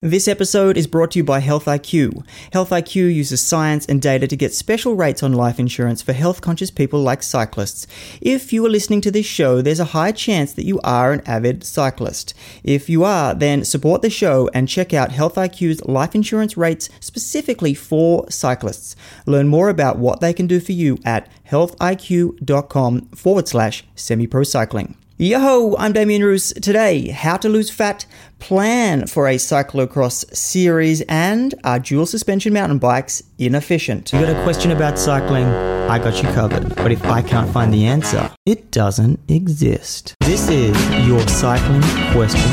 This episode is brought to you by Health IQ. Health IQ uses science and data to get special rates on life insurance for health conscious people like cyclists. If you are listening to this show, there's a high chance that you are an avid cyclist. If you are, then support the show and check out Health IQ's life insurance rates specifically for cyclists. Learn more about what they can do for you at healthiq.com forward slash semi pro cycling. Yo, I'm Damien Roos. Today, how to lose fat, plan for a cyclocross series, and are dual suspension mountain bikes inefficient? You got a question about cycling? I got you covered. But if I can't find the answer, it doesn't exist. This is your cycling questions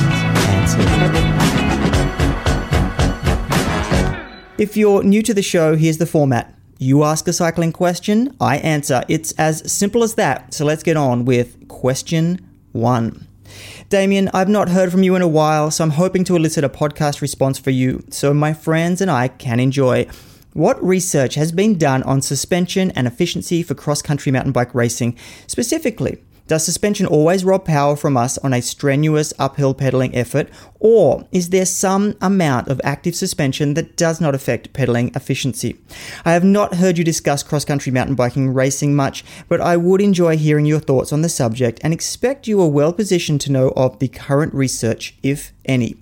answered. If you're new to the show, here's the format. You ask a cycling question, I answer. It's as simple as that. So let's get on with question one. Damien, I've not heard from you in a while, so I'm hoping to elicit a podcast response for you so my friends and I can enjoy. What research has been done on suspension and efficiency for cross country mountain bike racing? Specifically, does suspension always rob power from us on a strenuous uphill pedaling effort, or is there some amount of active suspension that does not affect pedaling efficiency? I have not heard you discuss cross country mountain biking racing much, but I would enjoy hearing your thoughts on the subject and expect you are well positioned to know of the current research, if any.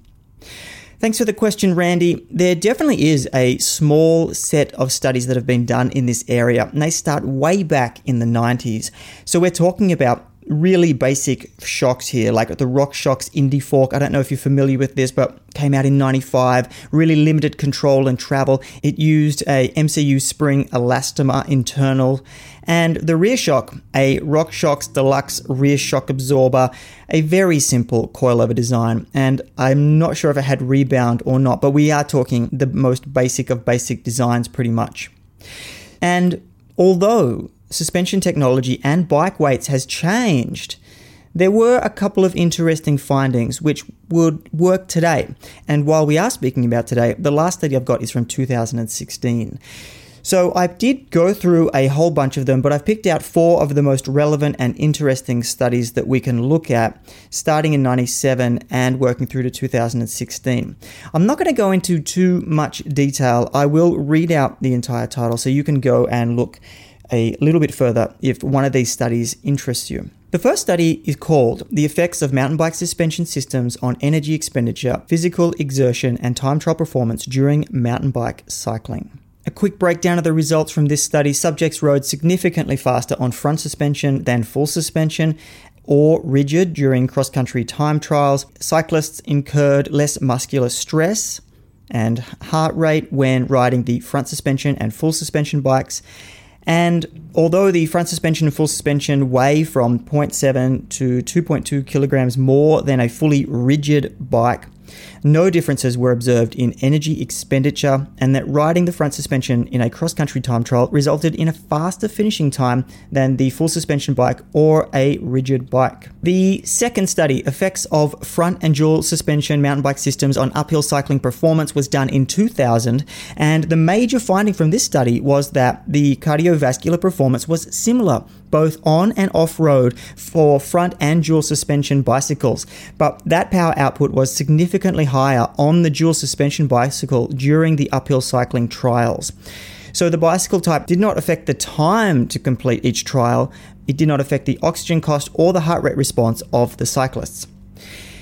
Thanks for the question, Randy. There definitely is a small set of studies that have been done in this area, and they start way back in the 90s. So we're talking about really basic shocks here, like the RockShox Indy Fork. I don't know if you're familiar with this, but came out in 95. Really limited control and travel. It used a MCU spring elastomer internal. And the rear shock, a RockShox Deluxe rear shock absorber, a very simple coilover design. And I'm not sure if it had rebound or not, but we are talking the most basic of basic designs pretty much. And although suspension technology and bike weights has changed, there were a couple of interesting findings which would work today. And while we are speaking about today, the last study I've got is from 2016. So I did go through a whole bunch of them, but I've picked out four of the most relevant and interesting studies that we can look at, starting in 97 and working through to 2016. I'm not going to go into too much detail. I will read out the entire title so you can go and look a little bit further if one of these studies interests you. The first study is called The Effects of Mountain Bike Suspension Systems on Energy Expenditure, Physical Exertion, and Time Trial Performance During Mountain Bike Cycling. A quick breakdown of the results from this study subjects rode significantly faster on front suspension than full suspension or rigid during cross country time trials. Cyclists incurred less muscular stress and heart rate when riding the front suspension and full suspension bikes and although the front suspension and full suspension weigh from 0.7 to 2.2 kilograms more than a fully rigid bike, no differences were observed in energy expenditure, and that riding the front suspension in a cross country time trial resulted in a faster finishing time than the full suspension bike or a rigid bike. The second study, Effects of Front and Dual Suspension Mountain Bike Systems on Uphill Cycling Performance, was done in 2000, and the major finding from this study was that the cardiovascular performance was similar both on and off road for front and dual suspension bicycles, but that power output was significantly higher on the dual suspension bicycle during the uphill cycling trials. So the bicycle type did not affect the time to complete each trial, it did not affect the oxygen cost or the heart rate response of the cyclists.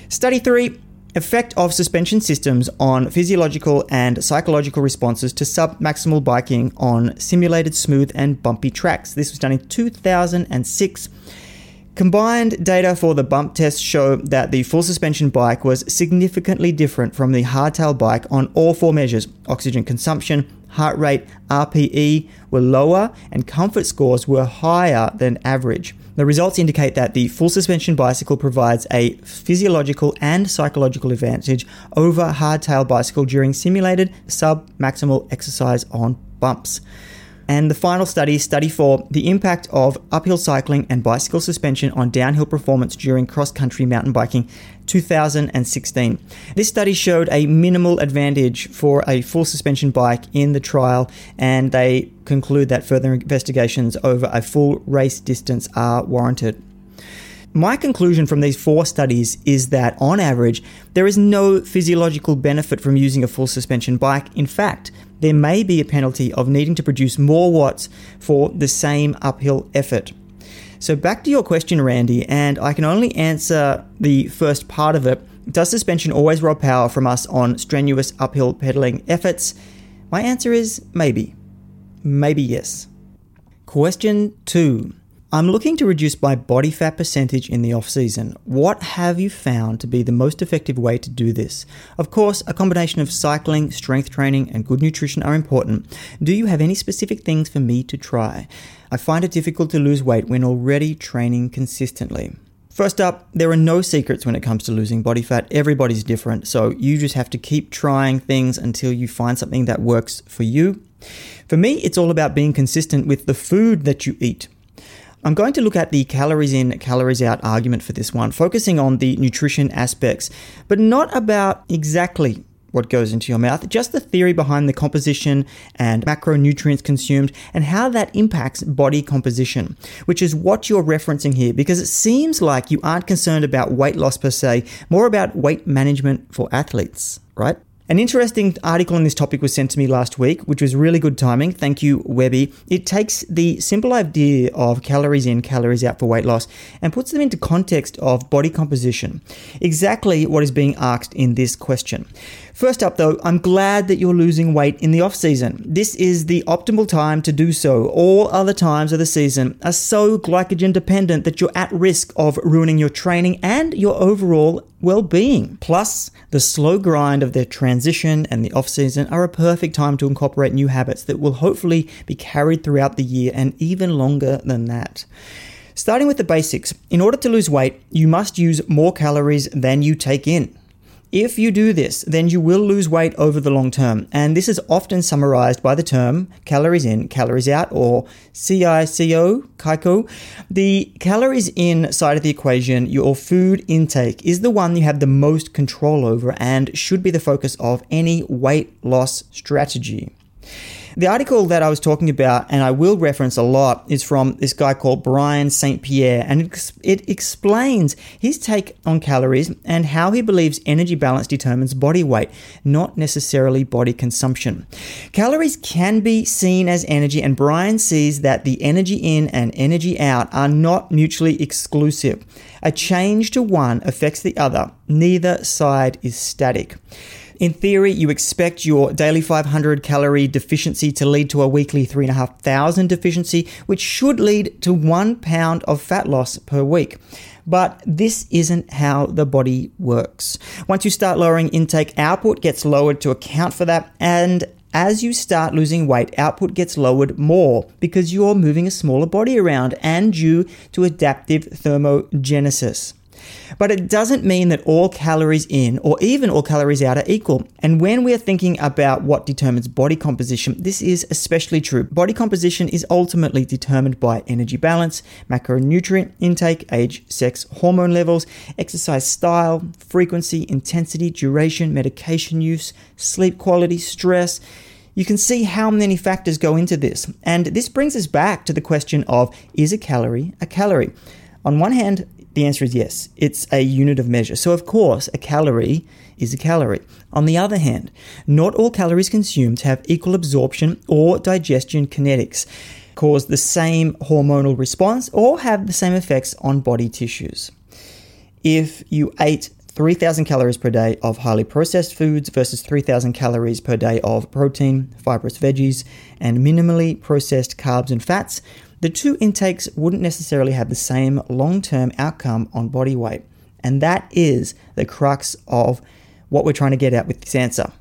Study 3 Effect of suspension systems on physiological and psychological responses to submaximal biking on simulated smooth and bumpy tracks. This was done in 2006. Combined data for the bump test show that the full suspension bike was significantly different from the hardtail bike on all four measures oxygen consumption, heart rate, RPE were lower, and comfort scores were higher than average. The results indicate that the full suspension bicycle provides a physiological and psychological advantage over hardtail bicycle during simulated sub-maximal exercise on bumps. And the final study, study four, the impact of uphill cycling and bicycle suspension on downhill performance during cross country mountain biking 2016. This study showed a minimal advantage for a full suspension bike in the trial, and they conclude that further investigations over a full race distance are warranted. My conclusion from these four studies is that, on average, there is no physiological benefit from using a full suspension bike. In fact, there may be a penalty of needing to produce more watts for the same uphill effort. So, back to your question, Randy, and I can only answer the first part of it. Does suspension always rob power from us on strenuous uphill pedaling efforts? My answer is maybe. Maybe yes. Question two. I'm looking to reduce my body fat percentage in the off season. What have you found to be the most effective way to do this? Of course, a combination of cycling, strength training, and good nutrition are important. Do you have any specific things for me to try? I find it difficult to lose weight when already training consistently. First up, there are no secrets when it comes to losing body fat. Everybody's different, so you just have to keep trying things until you find something that works for you. For me, it's all about being consistent with the food that you eat. I'm going to look at the calories in, calories out argument for this one, focusing on the nutrition aspects, but not about exactly what goes into your mouth, just the theory behind the composition and macronutrients consumed and how that impacts body composition, which is what you're referencing here because it seems like you aren't concerned about weight loss per se, more about weight management for athletes, right? An interesting article on this topic was sent to me last week, which was really good timing. Thank you, Webby. It takes the simple idea of calories in, calories out for weight loss and puts them into context of body composition. Exactly what is being asked in this question. First up, though, I'm glad that you're losing weight in the off season. This is the optimal time to do so. All other times of the season are so glycogen dependent that you're at risk of ruining your training and your overall well being. Plus, the slow grind of their transition and the off season are a perfect time to incorporate new habits that will hopefully be carried throughout the year and even longer than that. Starting with the basics, in order to lose weight, you must use more calories than you take in. If you do this, then you will lose weight over the long term. And this is often summarized by the term calories in, calories out, or CICO. The calories in side of the equation, your food intake, is the one you have the most control over and should be the focus of any weight loss strategy. The article that I was talking about, and I will reference a lot, is from this guy called Brian St. Pierre, and it, it explains his take on calories and how he believes energy balance determines body weight, not necessarily body consumption. Calories can be seen as energy, and Brian sees that the energy in and energy out are not mutually exclusive. A change to one affects the other, neither side is static. In theory, you expect your daily 500 calorie deficiency to lead to a weekly 3,500 deficiency, which should lead to one pound of fat loss per week. But this isn't how the body works. Once you start lowering intake, output gets lowered to account for that, and as you start losing weight, output gets lowered more because you're moving a smaller body around and due to adaptive thermogenesis. But it doesn't mean that all calories in or even all calories out are equal. And when we're thinking about what determines body composition, this is especially true. Body composition is ultimately determined by energy balance, macronutrient intake, age, sex, hormone levels, exercise style, frequency, intensity, duration, medication use, sleep quality, stress. You can see how many factors go into this. And this brings us back to the question of is a calorie a calorie? On one hand, the answer is yes. It's a unit of measure. So, of course, a calorie is a calorie. On the other hand, not all calories consumed have equal absorption or digestion kinetics, cause the same hormonal response, or have the same effects on body tissues. If you ate 3,000 calories per day of highly processed foods versus 3,000 calories per day of protein, fibrous veggies, and minimally processed carbs and fats, the two intakes wouldn't necessarily have the same long term outcome on body weight. And that is the crux of what we're trying to get at with this answer.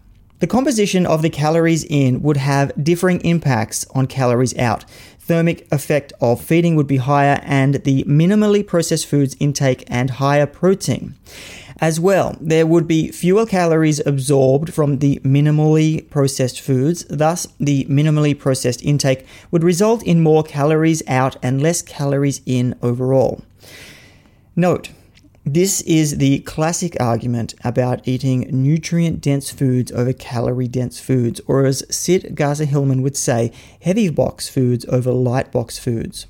The composition of the calories in would have differing impacts on calories out. Thermic effect of feeding would be higher, and the minimally processed foods intake and higher protein. As well, there would be fewer calories absorbed from the minimally processed foods, thus, the minimally processed intake would result in more calories out and less calories in overall. Note, this is the classic argument about eating nutrient dense foods over calorie dense foods, or as Sid Garza Hillman would say, heavy box foods over light box foods.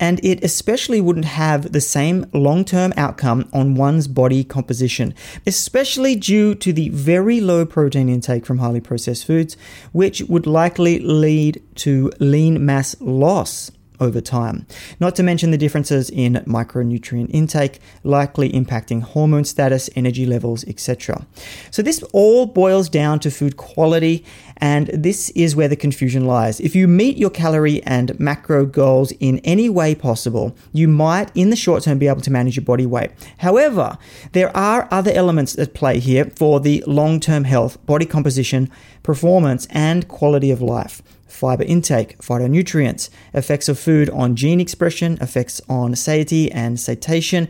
And it especially wouldn't have the same long term outcome on one's body composition, especially due to the very low protein intake from highly processed foods, which would likely lead to lean mass loss over time. Not to mention the differences in micronutrient intake, likely impacting hormone status, energy levels, etc. So, this all boils down to food quality, and this is where the confusion lies. If you meet your calorie and macro goals in any way possible, you might, in the short term, be able to manage your body weight. However, there are other elements at play here for the long term health, body composition, performance, and quality of life fiber intake, phytonutrients, effects of food on gene expression, effects on satiety and satiation,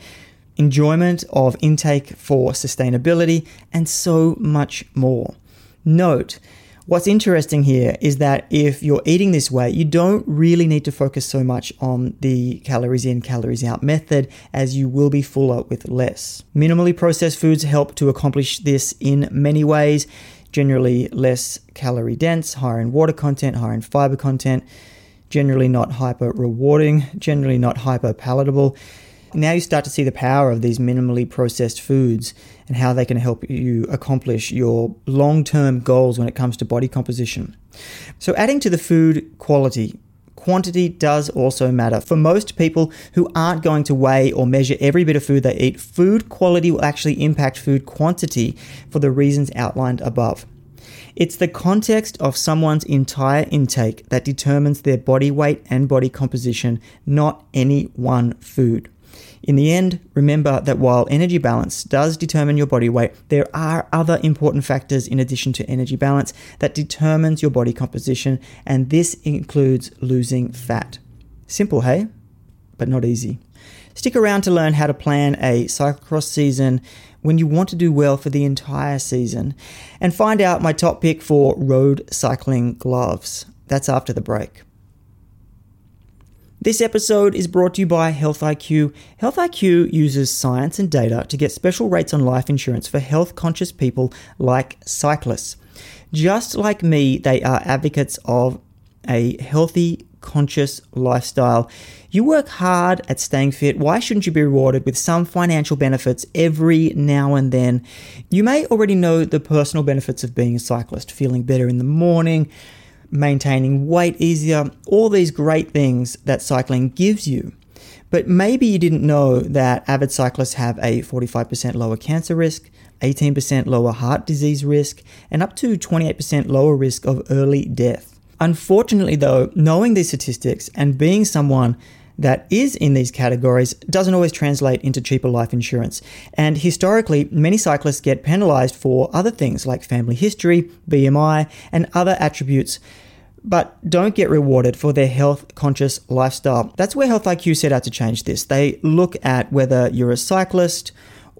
enjoyment of intake for sustainability, and so much more. Note, what's interesting here is that if you're eating this way, you don't really need to focus so much on the calories in, calories out method, as you will be fuller with less. Minimally processed foods help to accomplish this in many ways generally less calorie dense, higher in water content, higher in fiber content, generally not hyper rewarding, generally not hyper palatable. Now you start to see the power of these minimally processed foods and how they can help you accomplish your long term goals when it comes to body composition. So, adding to the food quality, quantity does also matter. For most people who aren't going to weigh or measure every bit of food they eat, food quality will actually impact food quantity for the reasons outlined above. It's the context of someone's entire intake that determines their body weight and body composition, not any one food. In the end, remember that while energy balance does determine your body weight, there are other important factors in addition to energy balance that determines your body composition, and this includes losing fat. Simple, hey? But not easy. Stick around to learn how to plan a cyclocross season when you want to do well for the entire season and find out my top pick for road cycling gloves. That's after the break. This episode is brought to you by Health IQ. Health IQ uses science and data to get special rates on life insurance for health conscious people like cyclists. Just like me, they are advocates of a healthy, conscious lifestyle. You work hard at staying fit. Why shouldn't you be rewarded with some financial benefits every now and then? You may already know the personal benefits of being a cyclist, feeling better in the morning maintaining weight easier, all these great things that cycling gives you. But maybe you didn't know that avid cyclists have a 45% lower cancer risk, 18% lower heart disease risk, and up to 28% lower risk of early death. Unfortunately, though, knowing these statistics and being someone that is in these categories doesn't always translate into cheaper life insurance. And historically, many cyclists get penalized for other things like family history, BMI, and other attributes but don't get rewarded for their health conscious lifestyle. That's where Health IQ set out to change this. They look at whether you're a cyclist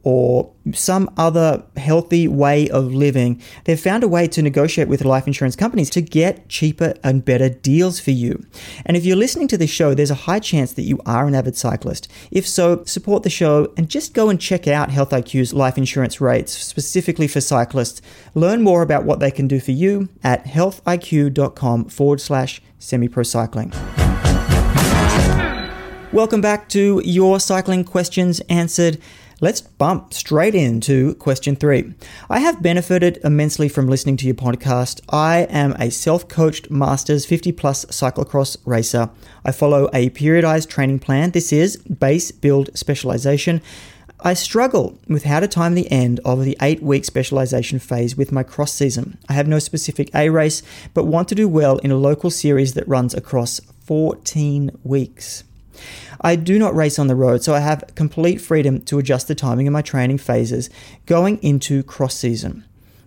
or some other healthy way of living, they've found a way to negotiate with life insurance companies to get cheaper and better deals for you. And if you're listening to this show, there's a high chance that you are an avid cyclist. If so, support the show and just go and check out Health IQ's life insurance rates specifically for cyclists. Learn more about what they can do for you at healthiq.com forward slash semi pro cycling. Welcome back to Your Cycling Questions Answered. Let's bump straight into question three. I have benefited immensely from listening to your podcast. I am a self coached Masters 50 plus cyclocross racer. I follow a periodized training plan. This is base build specialization. I struggle with how to time the end of the eight week specialization phase with my cross season. I have no specific A race, but want to do well in a local series that runs across 14 weeks. I do not race on the road, so I have complete freedom to adjust the timing of my training phases going into cross season.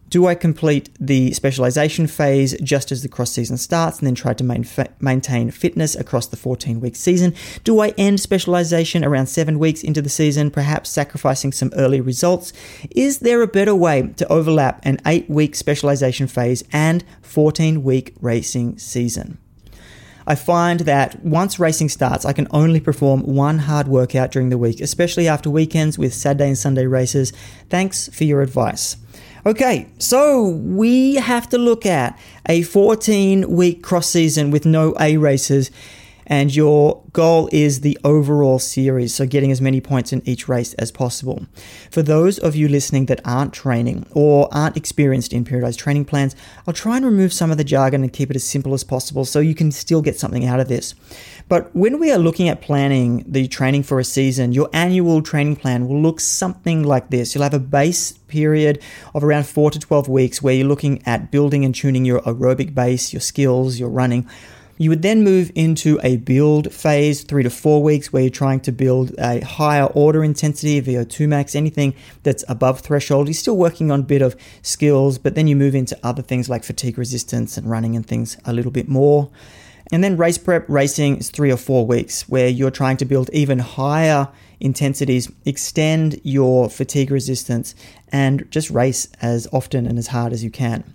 Do I complete the specialization phase just as the cross season starts and then try to main maintain fitness across the 14 week season? Do I end specialization around seven weeks into the season, perhaps sacrificing some early results? Is there a better way to overlap an eight week specialization phase and 14 week racing season? I find that once racing starts, I can only perform one hard workout during the week, especially after weekends with Saturday and Sunday races. Thanks for your advice. Okay, so we have to look at a 14 week cross season with no A races and your goal is the overall series, so getting as many points in each race as possible. For those of you listening that aren't training or aren't experienced in periodized training plans, I'll try and remove some of the jargon and keep it as simple as possible so you can still get something out of this. But when we are looking at planning the training for a season, your annual training plan will look something like this. You'll have a base period of around 4 to 12 weeks where you're looking at building and tuning your aerobic base, your skills, your running. You would then move into a build phase, three to four weeks, where you're trying to build a higher order intensity, VO2 max, anything that's above threshold. You're still working on a bit of skills, but then you move into other things like fatigue resistance and running and things a little bit more. And then race prep racing is three or four weeks where you're trying to build even higher intensities, extend your fatigue resistance, and just race as often and as hard as you can.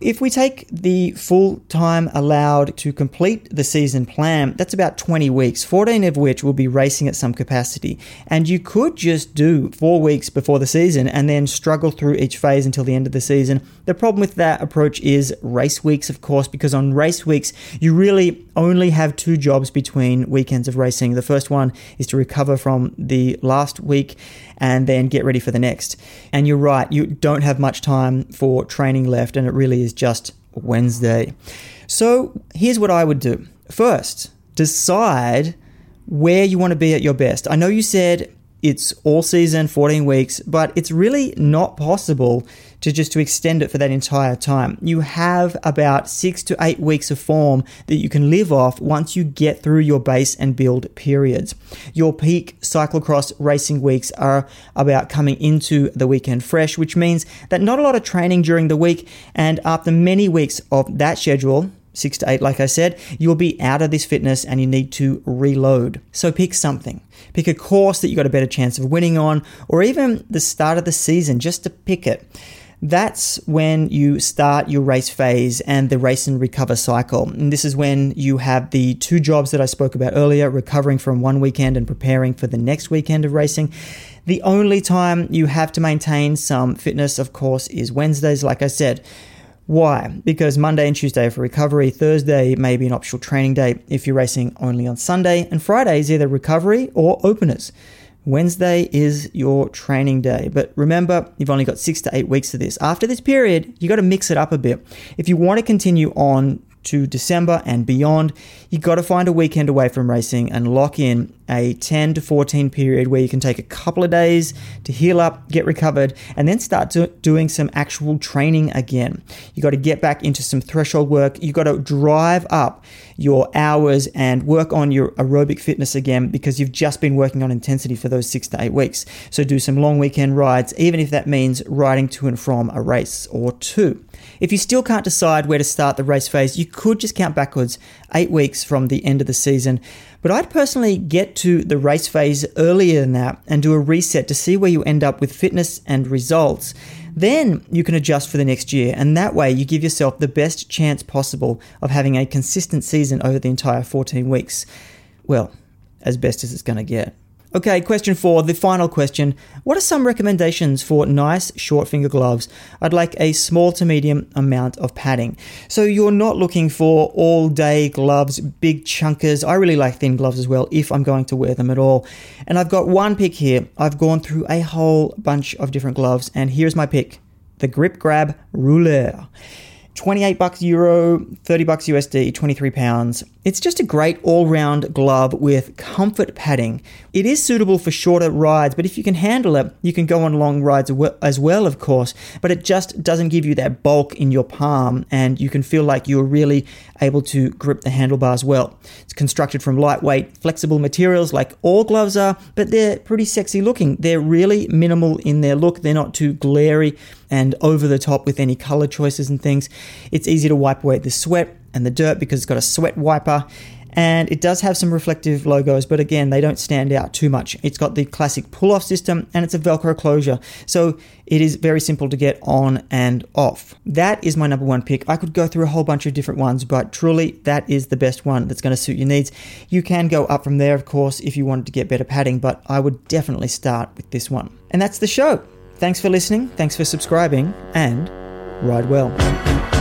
If we take the full time allowed to complete the season plan, that's about 20 weeks, 14 of which will be racing at some capacity. And you could just do four weeks before the season and then struggle through each phase until the end of the season. The problem with that approach is race weeks, of course, because on race weeks, you really only have two jobs between weekends of racing. The first one is to recover from the last week and then get ready for the next. And you're right, you don't have much time for training left, and it really is just Wednesday. So here's what I would do. First, decide where you want to be at your best. I know you said it's all season, 14 weeks, but it's really not possible to just to extend it for that entire time. You have about six to eight weeks of form that you can live off once you get through your base and build periods. Your peak cyclocross racing weeks are about coming into the weekend fresh, which means that not a lot of training during the week. And after many weeks of that schedule, six to eight, like I said, you'll be out of this fitness and you need to reload. So pick something. Pick a course that you got a better chance of winning on, or even the start of the season just to pick it that's when you start your race phase and the race and recover cycle. And this is when you have the two jobs that I spoke about earlier recovering from one weekend and preparing for the next weekend of racing. The only time you have to maintain some fitness, of course, is Wednesdays, like I said. Why? Because Monday and Tuesday are for recovery, Thursday may be an optional training day if you're racing only on Sunday, and Friday is either recovery or openers. Wednesday is your training day. But remember, you've only got six to eight weeks of this. After this period, you got to mix it up a bit. If you want to continue on to December and beyond, you've got to find a weekend away from racing and lock in a 10 to 14 period where you can take a couple of days to heal up, get recovered, and then start do- doing some actual training again. You've got to get back into some threshold work. You've got to drive up your hours and work on your aerobic fitness again because you've just been working on intensity for those six to eight weeks. So do some long weekend rides, even if that means riding to and from a race or two. If you still can't decide where to start the race phase, you could just count backwards eight weeks from the end of the season. But I'd personally get to the race phase earlier than that and do a reset to see where you end up with fitness and results. Then you can adjust for the next year, and that way you give yourself the best chance possible of having a consistent season over the entire 14 weeks. Well, as best as it's going to get. Okay, question four, the final question. What are some recommendations for nice short finger gloves? I'd like a small to medium amount of padding. So you're not looking for all day gloves, big chunkers. I really like thin gloves as well if I'm going to wear them at all. And I've got one pick here. I've gone through a whole bunch of different gloves, and here's my pick the GripGrab Ruler. 28 bucks euro, 30 bucks USD, 23 pounds. It's just a great all round glove with comfort padding. It is suitable for shorter rides, but if you can handle it, you can go on long rides as well, of course. But it just doesn't give you that bulk in your palm, and you can feel like you're really able to grip the handlebars well. It's constructed from lightweight, flexible materials like all gloves are, but they're pretty sexy looking. They're really minimal in their look, they're not too glary and over the top with any color choices and things. It's easy to wipe away the sweat and the dirt because it's got a sweat wiper and it does have some reflective logos, but again, they don't stand out too much. It's got the classic pull off system and it's a Velcro closure, so it is very simple to get on and off. That is my number one pick. I could go through a whole bunch of different ones, but truly, that is the best one that's going to suit your needs. You can go up from there, of course, if you wanted to get better padding, but I would definitely start with this one. And that's the show. Thanks for listening, thanks for subscribing, and ride well.